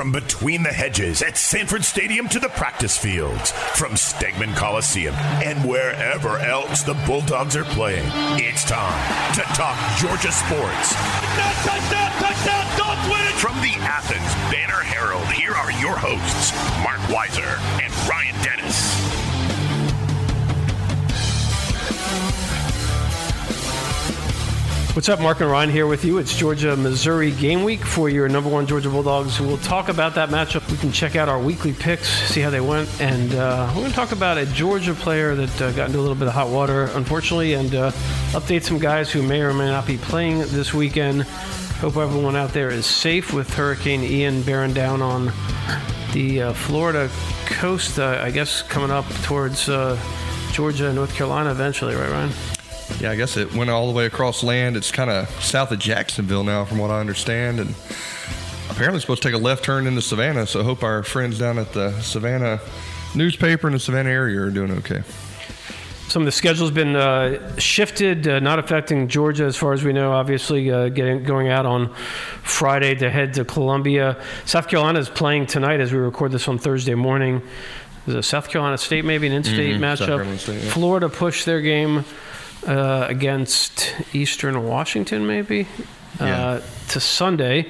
From between the hedges at Sanford Stadium to the practice fields, from Stegeman Coliseum and wherever else the Bulldogs are playing, it's time to talk Georgia sports. Touchdown, touchdown, Dogs win it! From the Athens Banner Herald, here are your hosts, Marc Weiszer and Ryan Dennis. What's up, Mark and Ryan here with you. It's Georgia Missouri game week for your number one Georgia Bulldogs. We'll talk about that matchup. We can check out our weekly picks, see how they went, and uh, we're going to talk about a Georgia player that uh, got into a little bit of hot water, unfortunately, and uh, update some guys who may or may not be playing this weekend. Hope everyone out there is safe with Hurricane Ian bearing down on the uh, Florida coast. Uh, I guess coming up towards uh, Georgia and North Carolina eventually, right, Ryan? Yeah, I guess it went all the way across land. It's kind of south of Jacksonville now, from what I understand, and apparently supposed to take a left turn into Savannah. So I hope our friends down at the Savannah newspaper in the Savannah area are doing okay. Some of the schedule's been uh, shifted, uh, not affecting Georgia as far as we know. Obviously, uh, getting going out on Friday to head to Columbia. South Carolina is playing tonight as we record this on Thursday morning. Is it South Carolina State maybe an in-state Mhm, matchup? State, yeah. Florida pushed their game uh, against Eastern Washington maybe Yeah. uh, to Sunday.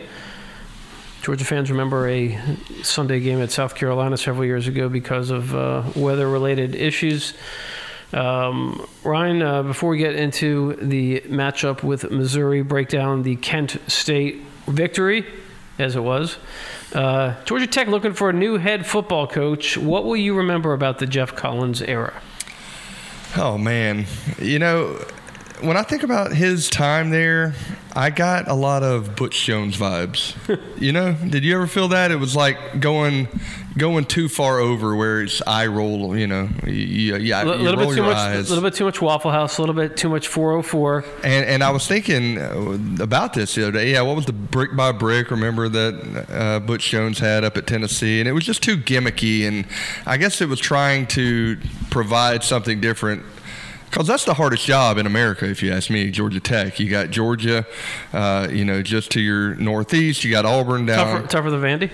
Georgia fans remember a Sunday game at South Carolina several years ago because of uh, weather-related issues. Um, Ryan, uh, before we get into the matchup with Missouri, break down the Kent State victory, as it was. Uh, Georgia Tech looking for a new head football coach. What will you remember about the Geoff Collins era? Oh man, you know, when I think about his time there, I got a lot of Butch Jones vibes. you know, did you ever feel that? It was like going going too far over where it's eye roll. You know, yeah, A little bit too much. A little bit too much Waffle House. A little bit too much 404. And and I was thinking uh, about this the other day. Yeah, what was the brick by brick? Remember that uh, Butch Jones had up at Tennessee, and it was just too gimmicky. And I guess it was trying to provide something different. Because that's the hardest job in America, if you ask me. Georgia Tech. You got Georgia, uh, you know, just to your northeast. You got Auburn down. Tougher, tougher than Vandy.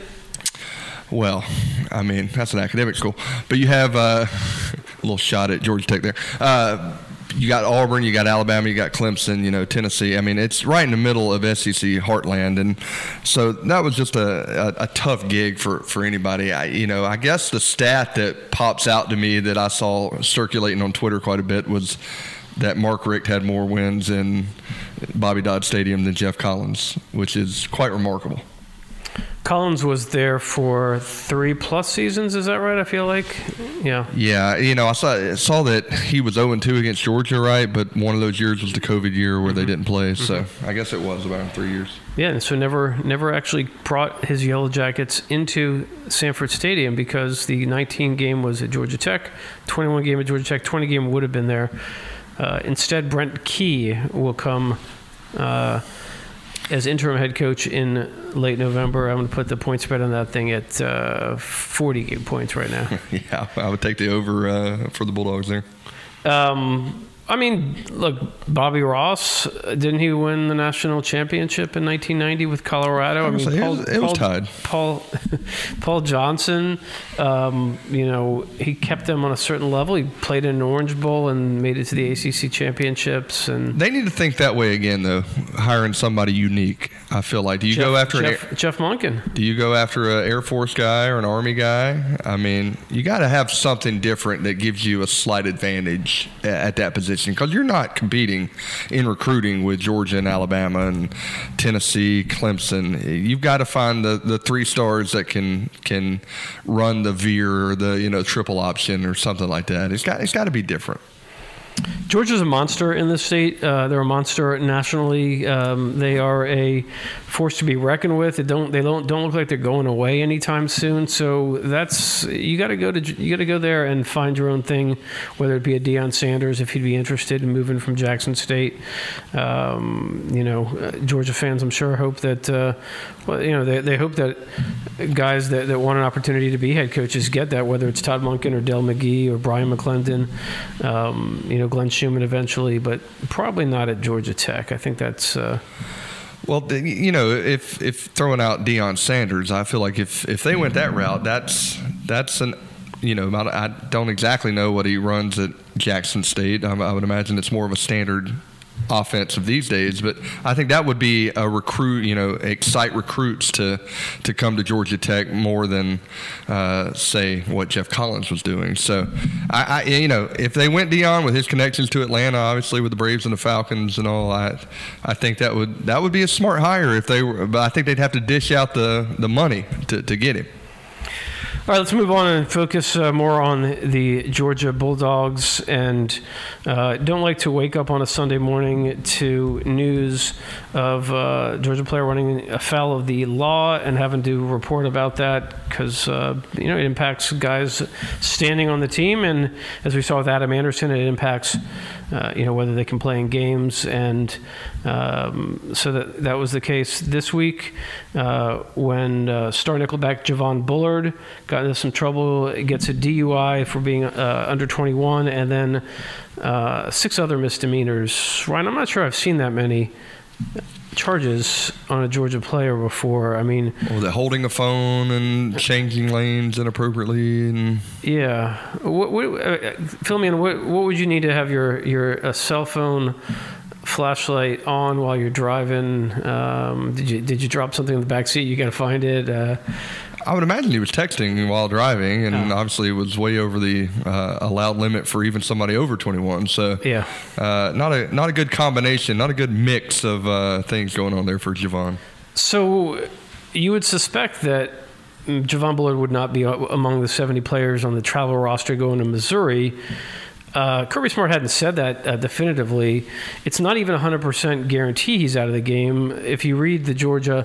Well, I mean, that's an academic school. But you have uh, a little shot at Georgia Tech there. Uh, you got Auburn, you got Alabama, you got Clemson, you know, Tennessee. I mean, it's right in the middle of SEC heartland. And so that was just a, a, a tough gig for, for anybody. I, you know, I guess the stat that pops out to me that I saw circulating on Twitter quite a bit was that Mark Richt had more wins in Bobby Dodd Stadium than Geoff Collins, which is quite remarkable. Collins was there for three plus seasons. Is that right? I feel like, yeah. Yeah, you know, I saw saw that he was 0 2 against Georgia, right? But one of those years was the COVID year where they didn't play. So I guess it was about three years. Yeah, and so never never actually brought his Yellow Jackets into Sanford Stadium because the 19 game was at Georgia Tech, 21 game at Georgia Tech, 20 game would have been there. Uh, instead, Brent Key will come uh, as interim head coach in late November. I'm going to put the point spread on that thing at uh, 40 game points right now. Yeah, I would take the over uh, for the Bulldogs there. Um, I mean, look, Bobby Ross, didn't he win the national championship in 1990 with Colorado? I mean, it was- it was tied. Paul, Paul Johnson, um, you know, he kept them on a certain level. He played in an Orange Bowl and made it to the ACC championships. And They need to think that way again, though. Hiring somebody unique. I feel like. Do you Jeff, go after Jeff, Jeff Monken. Do you go after an Air Force guy or an Army guy? I mean, you got to have something different that gives you a slight advantage at that position because you're not competing in recruiting with Georgia and Alabama and Tennessee, Clemson. You've got to find the, the three stars that can can run the veer or the you know triple option or something like that. It's got it's got to be different. Georgia's a monster in this state. Uh, they're a monster nationally. Um, they are a force to be reckoned with. They don't. They don't. Don't look like they're going away anytime soon. So that's you got to go to. You got to go there and find your own thing. Whether it be a Deion Sanders, if he'd be interested in moving from Jackson State. Um, you know, uh, Georgia fans, I'm sure, hope that. Uh, well, you know, they, they hope that guys that, that want an opportunity to be head coaches get that, whether it's Todd Monken or Dell McGee or Bryan McClendon, um, you know, Glenn Schumann eventually, but probably not at Georgia Tech. I think that's. Uh, Well, you know, if if throwing out Deion Sanders, I feel like if if they went that route, that's that's an you know I don't exactly know what he runs at Jackson State. I would imagine it's more of a standard offense of these days, but I think that would be a recruit, you know, excite recruits to to come to Georgia Tech more than uh, say what Geoff Collins was doing. So, I, I you know, if they went Deion with his connections to Atlanta, obviously with the Braves and the Falcons and all, I I think that would that would be a smart hire if they were, but I think they'd have to dish out the the money to to get him. All right, let's move on and focus uh, more on the Georgia Bulldogs. And uh, don't like to wake up on a Sunday morning to news of uh, Georgia player running afoul of the law and having to report about that because uh, you know it impacts guys standing on the team. And as we saw with Adam Anderson, it impacts uh, you know whether they can play in games. And um, so that that was the case this week uh, when uh, star nickelback Javon Bullard got into some trouble, gets a DUI for being uh, under 21, and then uh, six other misdemeanors. Ryan, I'm not sure I've seen that many charges on a Georgia player before. I mean, was it holding a phone and changing lanes inappropriately and yeah. What, what, uh, fill me in. What, what would you need to have your your cell phone? Flashlight on while you're driving. Um, did you did you drop something in the back seat? You got to find it. Uh, I would imagine he was texting while driving, and Oh. obviously it was way over the uh, allowed limit for even somebody over 21. So, Yeah. uh, not a not a good combination, not a good mix of uh, things going on there for Javon. So you would suspect that Javon Bullard would not be among the 70 players on the travel roster going to Missouri. Uh, Kirby Smart hadn't said that uh, definitively. It's not even 100% guarantee he's out of the game. If you read the Georgia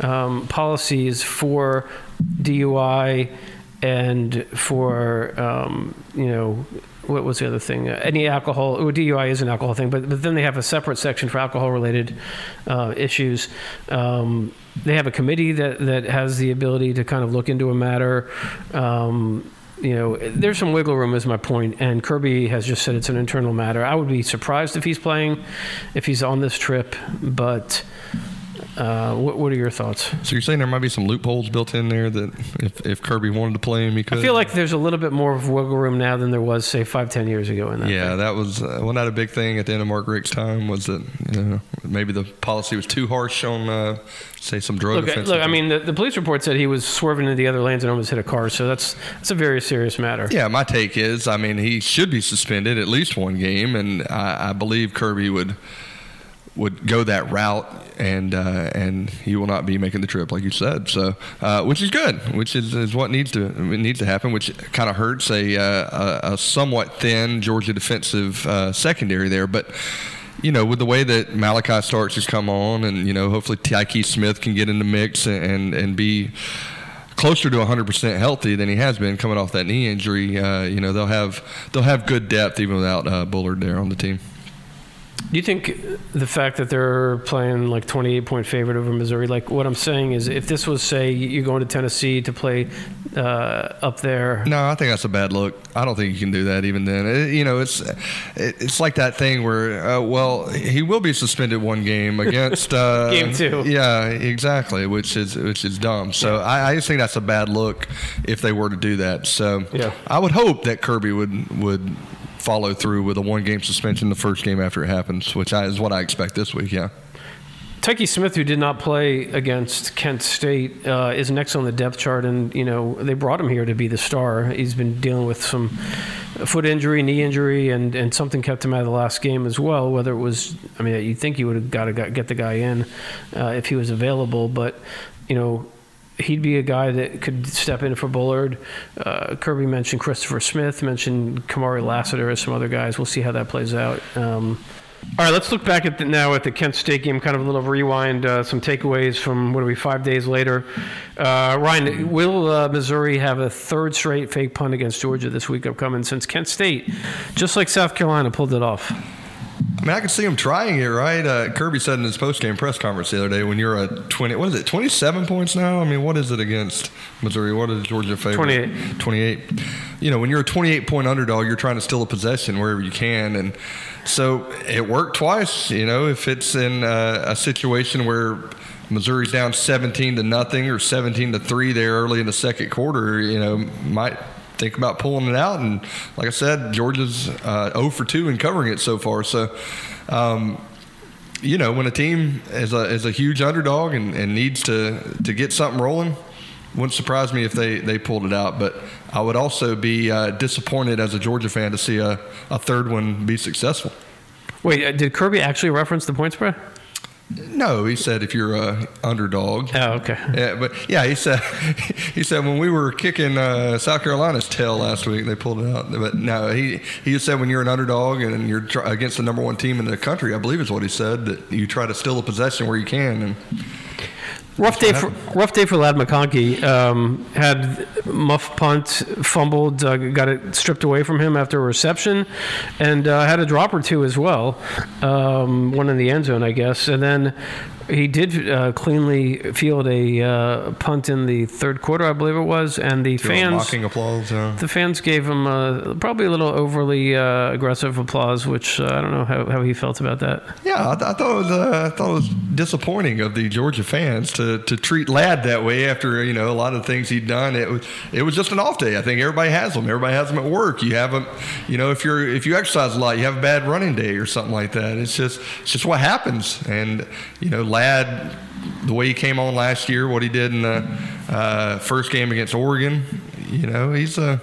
um, policies for DUI and for, um, you know, what was the other thing? Uh, any alcohol, well, DUI is an alcohol thing, but, but then they have a separate section for alcohol related uh, issues. Um, they have a committee that, that has the ability to kind of look into a matter. Um, you know, there's some wiggle room, is my point. and Kirby has just said it's an internal matter. I would be surprised if he's playing, if he's on this trip, but uh, what, what are your thoughts? So you're saying there might be some loopholes built in there that if, if Kirby wanted to play him, he could. I feel like there's a little bit more of wiggle room now than there was, say, five, ten years ago in that. Yeah, thing. that was uh, wasn't a big thing at the end of Mark Richt's time? Was that you know maybe the policy was too harsh on uh, say some drug Look, offenses? look. I mean, the, the police report said he was swerving into the other lanes and almost hit a car. So that's that's a very serious matter. Yeah, my take is, I mean, he should be suspended at least one game, and I, I believe Kirby would would go that route, and uh, and he will not be making the trip, like you said. So, uh, which is good, which is, is what needs to needs to happen. Which kind of hurts a, uh, a a somewhat thin Georgia defensive uh, secondary there, but. You know, with the way that Malachi Starks has come on, and you know, hopefully Tykee Smith can get in the mix and and, be closer to 100% healthy than he has been coming off that knee injury. Uh, you know, they'll have they'll have good depth even without uh, Bullard there on the team. Do you think the fact that they're playing like 28 point favorite over Missouri, like what I'm saying is, if this was say you're going to Tennessee to play uh, up there, No, I think that's a bad look. I don't think you can do that even then. It- you know, it's it, it's like that thing where uh, well, he will be suspended one game against uh, Game two. Yeah, exactly, which is which is dumb. So I, I just think that's a bad look if they were to do that. So Yeah. I would hope that Kirby would would follow through with a one game suspension the first game after it happens, which I, is what I expect this week. Yeah. Tykee Smith, who did not play against Kent State, uh, is next on the depth chart, and you know they brought him here to be the star. He's been dealing with some foot injury, knee injury, and, and something kept him out of the last game as well. Whether it was, I mean, you think you would have got to get the guy in uh, if he was available, but you know he'd be a guy that could step in for Bullard. Uh, Kirby mentioned Christopher Smith, mentioned Kamari Lassiter as some other guys. We'll see how that plays out. Um, all right, let's look back at the, now at the Kent State game. Kind of a little rewind, uh, some takeaways from what are we five days later. Uh, Ryan, will uh, Missouri have a third straight fake punt against Georgia this week upcoming? Since Kent State, just like South Carolina, pulled it off. I mean, I can see him trying it, right? Uh, Kirby said in his post-game press conference the other day, when you're a 20, what is it, 27 points now? I mean, what is it against Missouri? What is Georgia favorite? 28. 28. You know, when you're a 28-point underdog, you're trying to steal a possession wherever you can, and so it worked twice. You know, if it's in uh, a situation where Missouri's down 17 to nothing or 17 to three there early in the second quarter, you know, might think about pulling it out. And like I said, Georgia's uh, 0 for 2 in covering it so far. So, um, you know, when a team is a, is a huge underdog and, and needs to, to get something rolling, wouldn't surprise me if they, they pulled it out. But I would also be uh, disappointed as a Georgia fan to see a, a third one be successful. Wait, uh, did Kirby actually reference the point spread? No, he said if you're a underdog. Oh, okay. Yeah, but yeah, he said he said when we were kicking uh, South Carolina's tail last week, they pulled it out. But no, he he just said when you're an underdog and you're tr- against the number one team in the country, I believe is what he said that you try to steal a possession where you can. And Rough day for rough day for Ladd McConkey. Um, had muff punt, fumbled, uh, got it stripped away from him after a reception, and uh, had a drop or two as well. Um, one in the end zone, I guess, and then he did uh, cleanly field a uh, punt in the third quarter, I believe it was, and the fans mocking applause. Yeah. the fans gave him uh, probably a little overly uh, aggressive applause, which uh, I don't know how, how he felt about that. Yeah, I, th- I thought it was uh, I thought it was disappointing of the Georgia fans to, to treat Ladd that way after you know a lot of things he'd done. It was it was just an off day. I think everybody has them. Everybody has them at work. You have them, you know, if you're if you exercise a lot, you have a bad running day or something like that. It's just it's just what happens. And you know, Ladd, the way he came on last year, what he did in the uh, first game against Oregon, you know, he's a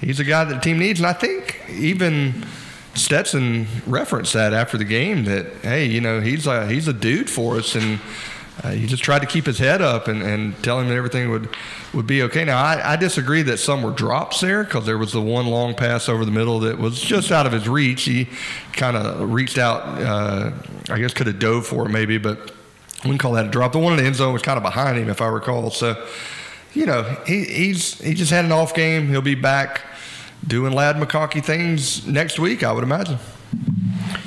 he's a guy that the team needs. And I think even Stetson referenced that after the game that hey, you know, he's a he's a dude for us, and uh, he just tried to keep his head up and, and tell him that everything would would be okay. Now I, I disagree that some were drops there because there was the one long pass over the middle that was just out of his reach. He kind of reached out, uh, I guess could have dove for it maybe, but we can call that a drop. The one in the end zone was kind of behind him, if I recall. So, you know, he, he's he just had an off game. He'll be back doing Ladd McConkey things next week, I would imagine.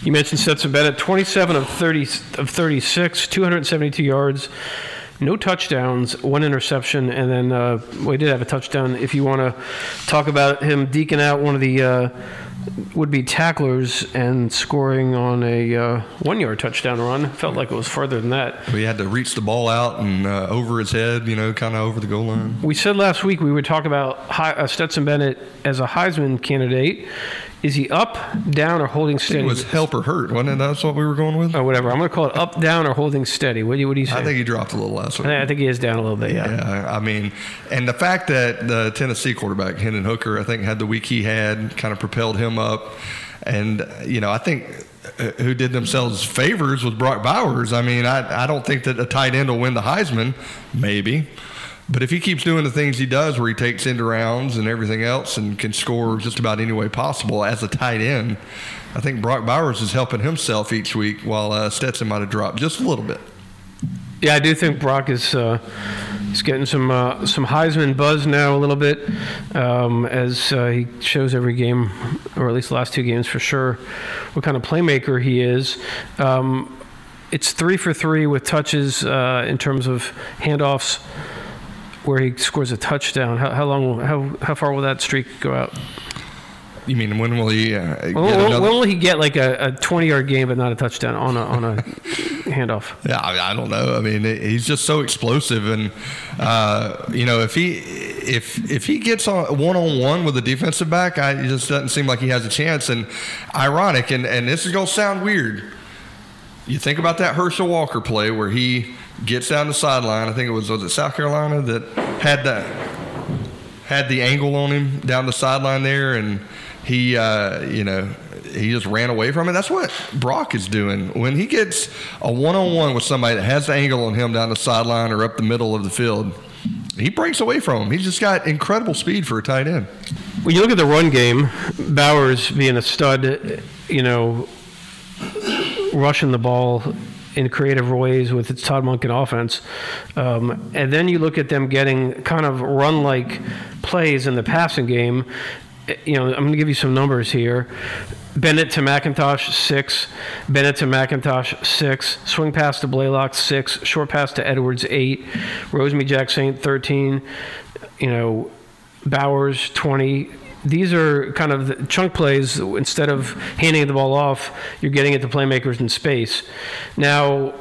You mentioned Stetson Bennett, 27 of 30 of 36, 272 yards, no touchdowns, one interception, and then uh, well, did have a touchdown. If you want to talk about him deking out one of the uh, would-be tacklers and scoring on a uh, one-yard touchdown run, felt like it was further than that. We had to reach the ball out and uh, over his head, you know, kind of over the goal line. We said last week we would talk about Hi- uh, Stetson Bennett as a Heisman candidate. Is he up, down, or holding steady? it was help or hurt, wasn't it? That's what we were going with. or whatever. I'm going to call it up, down, or holding steady. What do you, what do you say? I think he dropped a little last week. I think he is down a little bit. Yeah. Yeah, I mean, and the fact that the Tennessee quarterback Hendon Hooker, I think, had the week he had, kind of propelled him up. And you know, I think uh, who did themselves favors was Brock Bowers. I mean, I I don't think that a tight end will win the Heisman, maybe. But if he keeps doing the things he does, where he takes into rounds and everything else, and can score just about any way possible as a tight end, I think Brock Bowers is helping himself each week, while uh, Stetson might have dropped just a little bit. Yeah, I do think Brock is uh, he's getting some uh, some Heisman buzz now a little bit um, as uh, he shows every game, or at least the last two games for sure, what kind of playmaker he is. Um, it's three for three with touches uh, in terms of handoffs, where he scores a touchdown. How, how long? How how far will that streak go out? You mean when will he uh, get When, when- will he get like a, a twenty yard game but not a touchdown on a on a handoff? Yeah, I, I don't know. I mean, he's just so explosive, and uh, you know, if he if if he gets on one on one with a defensive back, I, it just doesn't seem like he has a chance. And ironic, and and this is gonna sound weird. You think about that Herschel Walker play where he gets down the sideline. I think it was was it South Carolina that had that had the angle on him down the sideline there, and he, uh, you know, he just ran away from it. That's what Brock is doing when he gets a one-on-one with somebody that has the angle on him down the sideline or up the middle of the field. He breaks away from him. He's just got incredible speed for a tight end. When you look at the run game, Bowers being a stud, you know, rushing the ball in creative ways with its Todd Monken offense. Um, and then you look at them getting kind of run like plays in the passing game. You know, I'm going to give you some numbers here. Bennett to McIntosh, six. Bennett to McIntosh, six. Swing pass to Blaylock, six. Short pass to Edwards, eight. Rosemy-Jacksaint, 13. You know, Bowers, 20. These are kind of chunk plays. Instead of handing the ball off, you're getting it to playmakers in space. Now,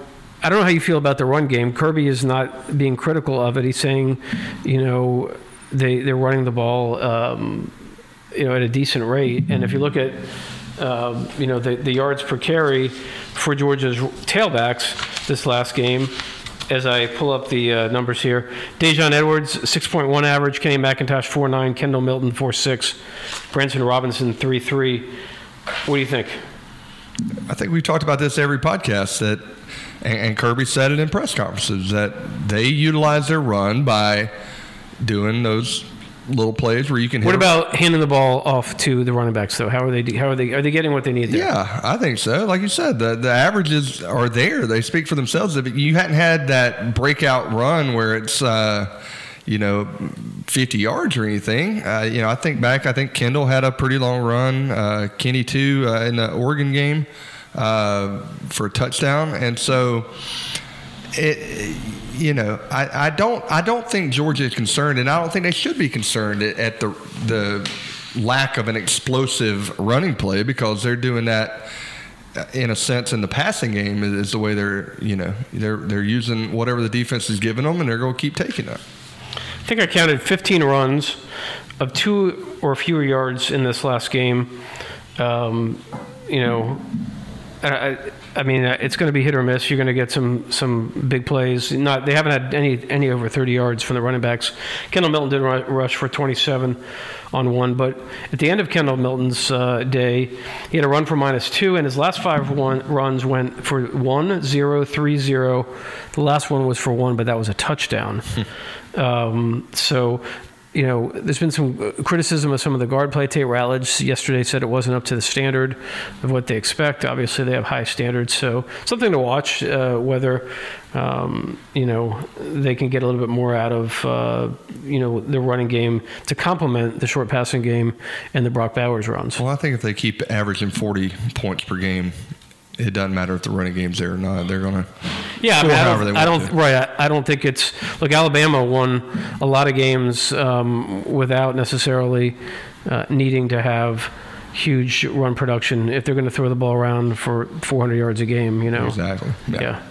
I don't know how you feel about the run game. Kirby is not being critical of it. He's saying, you know, they, they're running the ball, um, you know, at a decent rate. And if you look at um, you know, the, the yards per carry for Georgia's tailbacks this last game. As I pull up the uh, numbers here, Daijun Edwards 6.1 average, Kenny McIntosh 4.9, Kendall Milton 4.6, Branson Robinson 3.3. What do you think? I think we've talked about this every podcast that, and Kirby said it in press conferences that they utilize their run by doing those little plays where you can. What about handing the ball off to the running backs though? How are they? How are they? Are they getting what they need? There? Yeah, I think so. Like you said, the the averages are there. They speak for themselves. If you hadn't had that breakout run where it's. Uh, you know, 50 yards or anything. Uh, you know, I think back, I think Kendall had a pretty long run. Uh, Kenny, too, uh, in the Oregon game uh, for a touchdown. And so, it, you know, I, I don't I don't think Georgia is concerned, and I don't think they should be concerned at the the lack of an explosive running play because they're doing that uh, in a sense in the passing game is the way they're you know they're they're using whatever the defense is giving them and they're going to keep taking it. I think I counted 15 runs of two or fewer yards in this last game. Um, you know, I, I mean, uh, it's going to be hit or miss. You're going to get some some big plays. Not they haven't had any any over 30 yards from the running backs. Kendall Milton did rush for 27 on one, but at the end of Kendall Milton's uh, day, he had a run for minus two, and his last five one, runs went for one zero three zero. The last one was for one, but that was a touchdown. Um, so you know, there's been some uh, criticism of some of the guard play. Tate Ratledge yesterday said it wasn't up to the standard of what they expect. Obviously, they have high standards, so something to watch. Uh, whether um, you know they can get a little bit more out of uh, you know the running game to complement the short passing game and the Brock Bowers runs. Well, I think if they keep averaging 40 points per game, it doesn't matter if the running game's there or not. They're gonna. Yeah, I, mean, I don't. I don't right. I, I, don't think it's like Alabama won a lot of games um, without necessarily uh, needing to have huge run production if they're going to throw the ball around for 400 yards a game. You know. Exactly. Yeah.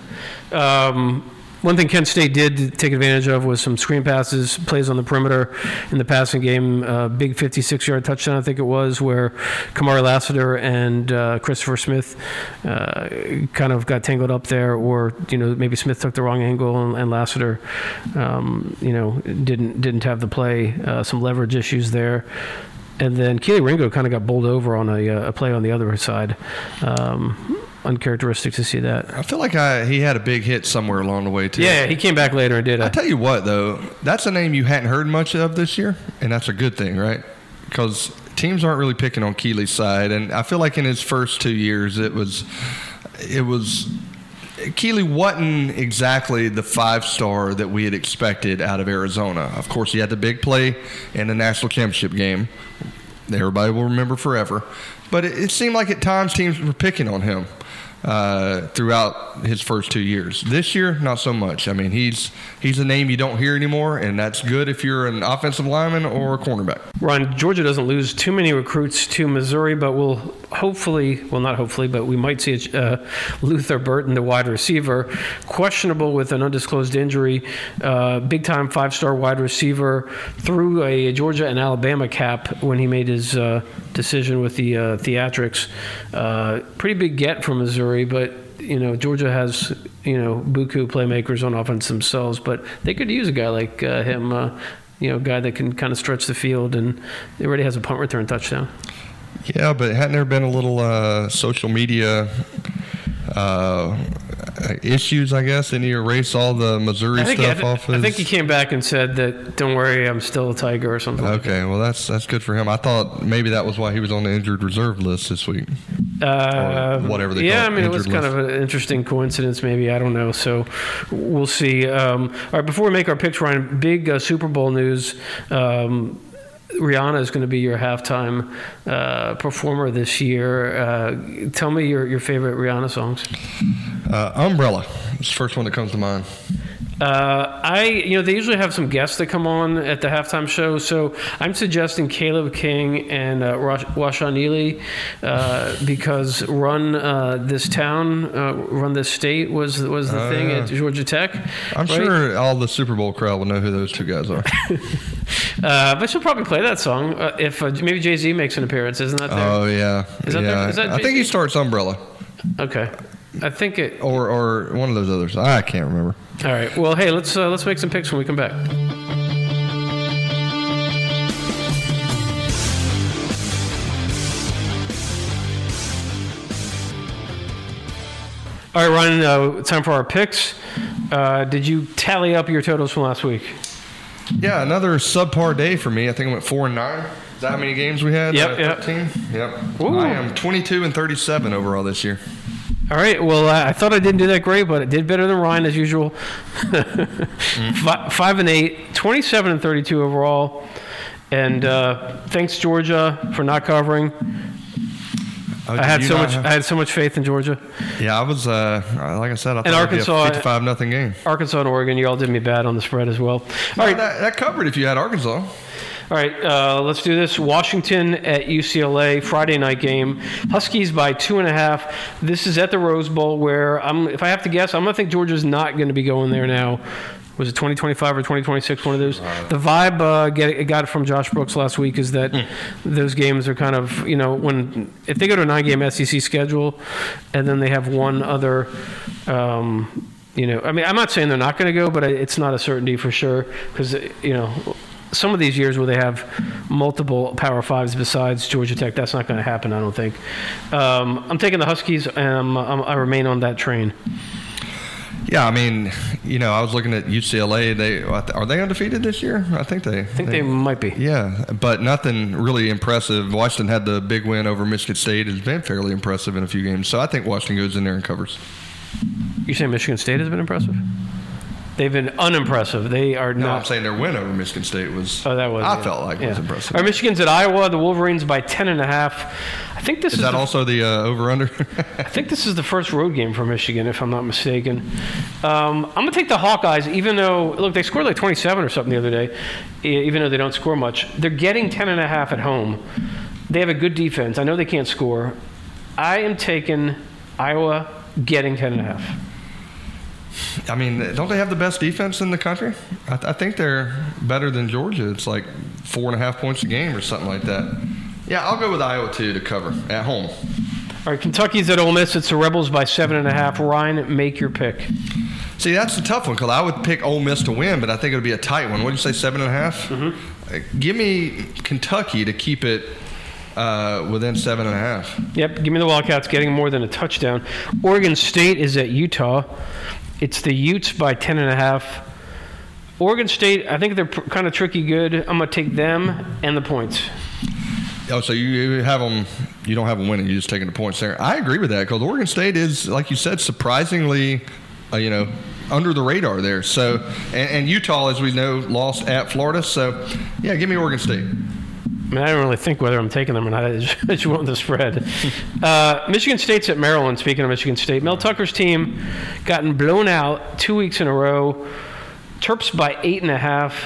yeah. Um, one thing Kent State did take advantage of was some screen passes, plays on the perimeter in the passing game. Uh, big 56 yard touchdown, I think it was, where Kamari Lassiter and uh, Christopher Smith uh, kind of got tangled up there, or you know maybe Smith took the wrong angle and, and Lassiter, um, you know, didn't didn't have the play. Uh, some leverage issues there and then Kelee Ringo kind of got bowled over on a, uh, a play on the other side. Um, uncharacteristic to see that. I feel like I, he had a big hit somewhere along the way too. Yeah, he came back later and did. It. I tell you what, though, that's a name you hadn't heard much of this year, and that's a good thing, right? Because teams aren't really picking on Kelee's side, and I feel like in his first two years, it was, it was. Kelee wasn't exactly the five star that we had expected out of Arizona. Of course, he had the big play in the national championship game. That everybody will remember forever. But it, it seemed like at times teams were picking on him uh, throughout his first two years. This year, not so much. I mean, he's he's a name you don't hear anymore, and that's good if you're an offensive lineman or a cornerback. Ron, Georgia doesn't lose too many recruits to Missouri, but we'll hopefully, well, not hopefully, but we might see uh, Luther Burden, the wide receiver, questionable with an undisclosed injury. Uh, big time five star wide receiver through a Georgia and Alabama cap when he made his uh, decision with the uh, theatrics. Pretty big get from Missouri, but you know Georgia has you know buku playmakers on offense themselves, but they could use a guy like uh, him. Uh, you know, a guy that can kind of stretch the field, and already has a punt return touchdown. Yeah, but hadn't there been a little uh, social media uh, issues, I guess, and he erased all the Missouri stuff I, off his. I think he came back and said that, "Don't worry, I'm still a Tiger" or something. Okay, like well that's that's good for him. I thought maybe that was why he was on the injured reserve list this week, uh, whatever they yeah, I mean, it was list. kind of an interesting coincidence. Maybe I don't know. So we'll see. Um, all right, before we make our picks, Ryan, big uh, Super Bowl news. Um, Rihanna is going to be your halftime uh, performer this year. Uh, tell me your, your favorite Rihanna songs. Uh, Umbrella. It's the first one that comes to mind. Uh, I, you know, they usually have some guests that come on at the halftime show. So I'm suggesting Caleb King and uh, Washaun Ealey uh, because "Run uh, This Town, uh, Run This State" was was the Oh, thing at Georgia Tech. I'm right? sure all the Super Bowl crowd will know who those two guys are. Uh, but she'll probably play that song uh, if uh, maybe Jay Z makes an appearance. Isn't that there? oh yeah, Is that yeah. the- is that I think he starts Umbrella Okay, I think it. or or one of those others. I can't remember. All right. Well, hey, let's uh, let's make some picks when we come back. All right, Ryan. Uh, time for our picks. Uh, did you tally up your totals from last week? Yeah, another subpar day for me. I think I went four and nine. Is that how many games we had? Yep, Uh, yep. 13? Yep. Ooh. I am 22 and 37 overall this year. All right. Well, I I thought I didn't do that great, but I did better than Ryan as usual. Fi- Five and eight, 27 and 32 overall. And uh, thanks Georgia for not covering. Oh, I had so much. have- I had so much faith in Georgia, yeah, I was. Uh, like I said, I be Arkansas- a 55 nothing game. Arkansas and Oregon. You all did me bad on the spread as well. All right. that, that covered if you had Arkansas. All right, uh, let's do this. Washington at UCLA, Friday night game. Huskies by two and a half. This is at the Rose Bowl, where I'm. If I have to guess, I'm gonna think Georgia's not going to be going there now. Was it 2025 or 2026? One of those. The vibe uh, get, got it from Josh Brooks last week is that those games are kind of you know when if they go to a nine-game SEC schedule, and then they have one other. Um, you know, I mean, I'm not saying they're not going to go, but it's not a certainty for sure because you know some of these years where they have multiple Power Fives besides Georgia Tech, that's not going to happen. I don't think. Um, I'm taking the Huskies, and I'm, I'm, I remain on that train. Yeah, I mean, you know, I was looking at UCLA. They are they undefeated this year? I think they. I think they might be. Yeah, but nothing really impressive. Washington had the big win over Michigan State. It's been fairly impressive in a few games. So I think Washington goes in there and covers. You say Michigan State has been impressive? They've been unimpressive. They are No, not. I'm saying their win over Michigan State was. Oh, that was. I yeah. felt like it was impressive. Right, Michigan's at Iowa. The Wolverines by ten and a half. I think this is, Is that the, also the uh, over under? I think this is the first road game for Michigan, if I'm not mistaken. Um, I'm gonna take the Hawkeyes, even though look they scored like 27 or something the other day, even though they don't score much. They're getting 10 and a half at home. They have a good defense. I know they can't score. I am taking Iowa getting 10 and a half. I mean, don't they have the best defense in the country? I, th- I think they're better than Georgia. It's like four and a half points a game or something like that. Yeah, I'll go with Iowa too to cover at home. All right, Kentucky's at Ole Miss. It's the Rebels by seven and a half. Ryan, make your pick. See, that's the tough one because I would pick Ole Miss to win, but I think it would be a tight one. What did you say, seven and a half? Uh, Give me Kentucky to keep it uh, within seven and a half. Yep, give me the Wildcats getting more than a touchdown. Oregon State is at Utah. It's the Utes by 10 and a half. Oregon State, I think they're pr- kind of tricky good. I'm going to take them and the points. Oh, so you, you have them? You don't have them winning. You're just taking the points there. I agree with that because Oregon State is, like you said, surprisingly, uh, you know, under the radar there. So, and, and Utah, as we know, lost at Florida. So, yeah, give me Oregon State. I mean, I don't really think whether I'm taking them or not. I just, I just want the spread. Uh, Michigan State's at Maryland. Speaking of Michigan State, Mel Tucker's team gotten blown out two weeks in a row. Terps by eight and a half.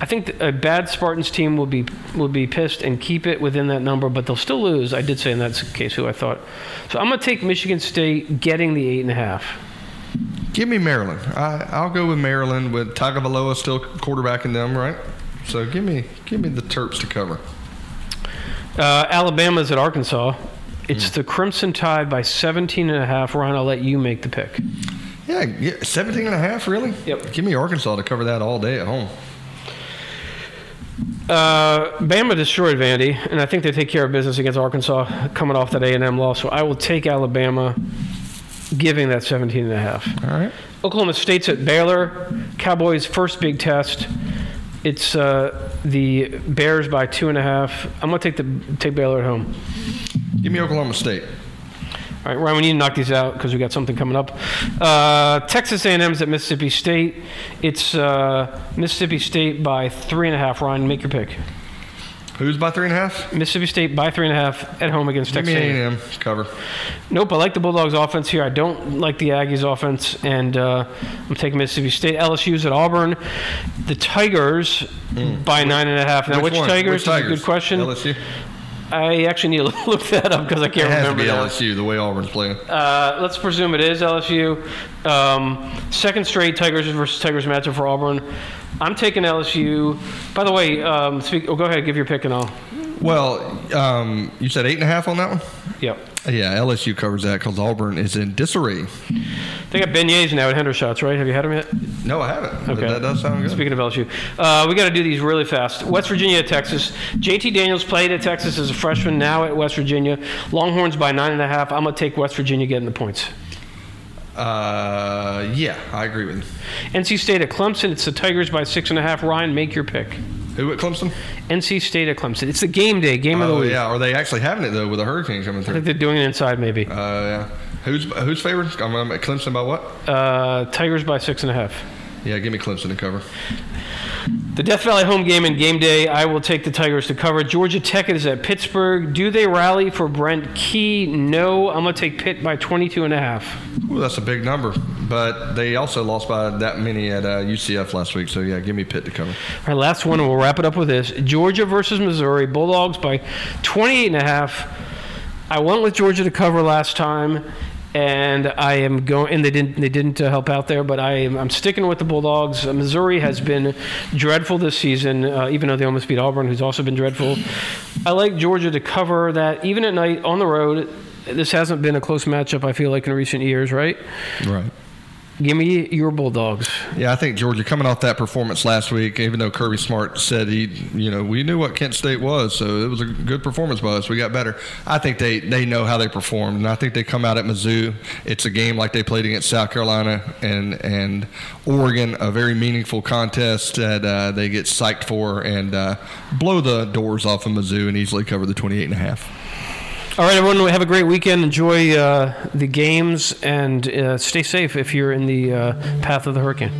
I think a bad Spartans team will be will be pissed and keep it within that number, but they'll still lose. I did say in that case who I thought. So I'm going to take Michigan State getting the eight and a half. Give me Maryland. I, I'll go with Maryland with Tagovailoa still quarterbacking them, right? So give me give me the Terps to cover. Uh, Alabama's at Arkansas. It's the Crimson Tide by 17 and a half. Ryan, I'll let you make the pick. Yeah, yeah 17 and a half, really? Yep. Give me Arkansas to cover that all day at home. Uh, Bama destroyed Vandy, and I think they take care of business against Arkansas coming off that A&M loss. So I will take Alabama, giving that 17 and a half. All right. Oklahoma State's at Baylor. Cowboys' first big test. It's uh, the Bears by two and a half. I'm gonna take the take Baylor at home. Give me Oklahoma State. All right, Ryan, we need to knock these out because we got something coming up. Uh, Texas A&M's at Mississippi State. It's uh, Mississippi State by three and a half. Ryan, make your pick. Who's by three and a half? Mississippi State by three and a half at home against Give Texas. A&M. and M cover. Nope, I like the Bulldogs offense here. I don't like the Aggies offense, and uh, I'm taking Mississippi State. LSU's at Auburn. The Tigers by nine and a half. Now, which, one? Tigers? Which Tigers? Is a good question. LSU. I actually need to look that up because I can't it has to remember. be now. LSU the way Auburn's playing. Uh, let's presume it is LSU. Um, second straight Tigers versus Tigers matchup for Auburn. I'm taking LSU. By the way, um, speak, oh, go ahead, give your pick and I'll. Well, um, you said eight and a half on that one. Yep. Yeah, LSU covers that because Auburn is in disarray. They got beignets now at Hendershots, right? Have you had them yet? No, I haven't. Okay. That does sound good. Speaking of LSU, uh, we got to do these really fast. West Virginia at Texas. JT Daniels played at Texas as a freshman, now at West Virginia. Longhorns by nine and a half. I'm going to take West Virginia getting the points. Uh, yeah, I agree with you. NC State at Clemson. It's the Tigers by six and a half. Ryan, make your pick. Who at Clemson? NC State at Clemson. It's the game day, game of the Oh week. yeah, are they actually having it though with a hurricane coming through? I through? think they're doing it inside, maybe. Uh, yeah. Who's who's favored? I'm, I'm at Clemson by what? Uh, Tigers by six and a half. Yeah, give me Clemson to cover. The Death Valley home game and game day, I will take the Tigers to cover. Georgia Tech is at Pittsburgh. Do they rally for Brent Key? No. I'm going to take Pitt by 22 and a half. Well, that's a big number, but they also lost by that many at uh, UCF last week. So yeah, give me Pitt to cover. All right, last one, and we'll wrap it up with this. Georgia versus Missouri. Bulldogs by 28 and a half. I went with Georgia to cover last time, and I am going. And they didn't. They didn't uh, help out there, but I am. I'm sticking with the Bulldogs. Uh, Missouri has been dreadful this season, uh, even though they almost beat Auburn, who's also been dreadful. I like Georgia to cover that, even at night on the road. This hasn't been a close matchup. I feel like in recent years, right? Right. Give me your Bulldogs. Yeah, I think Georgia coming off that performance last week, even though Kirby Smart said he, you know, we knew what Kent State was, so it was a good performance by us. We got better. I think they they know how they performed, and I think they come out at Mizzou. It's a game like they played against South Carolina and and Oregon, a very meaningful contest that uh, they get psyched for and uh, blow the doors off of Mizzou and easily cover the 28 and a half. All right, everyone, have a great weekend. Enjoy uh, the games and uh, stay safe if you're in the uh, path of the hurricane.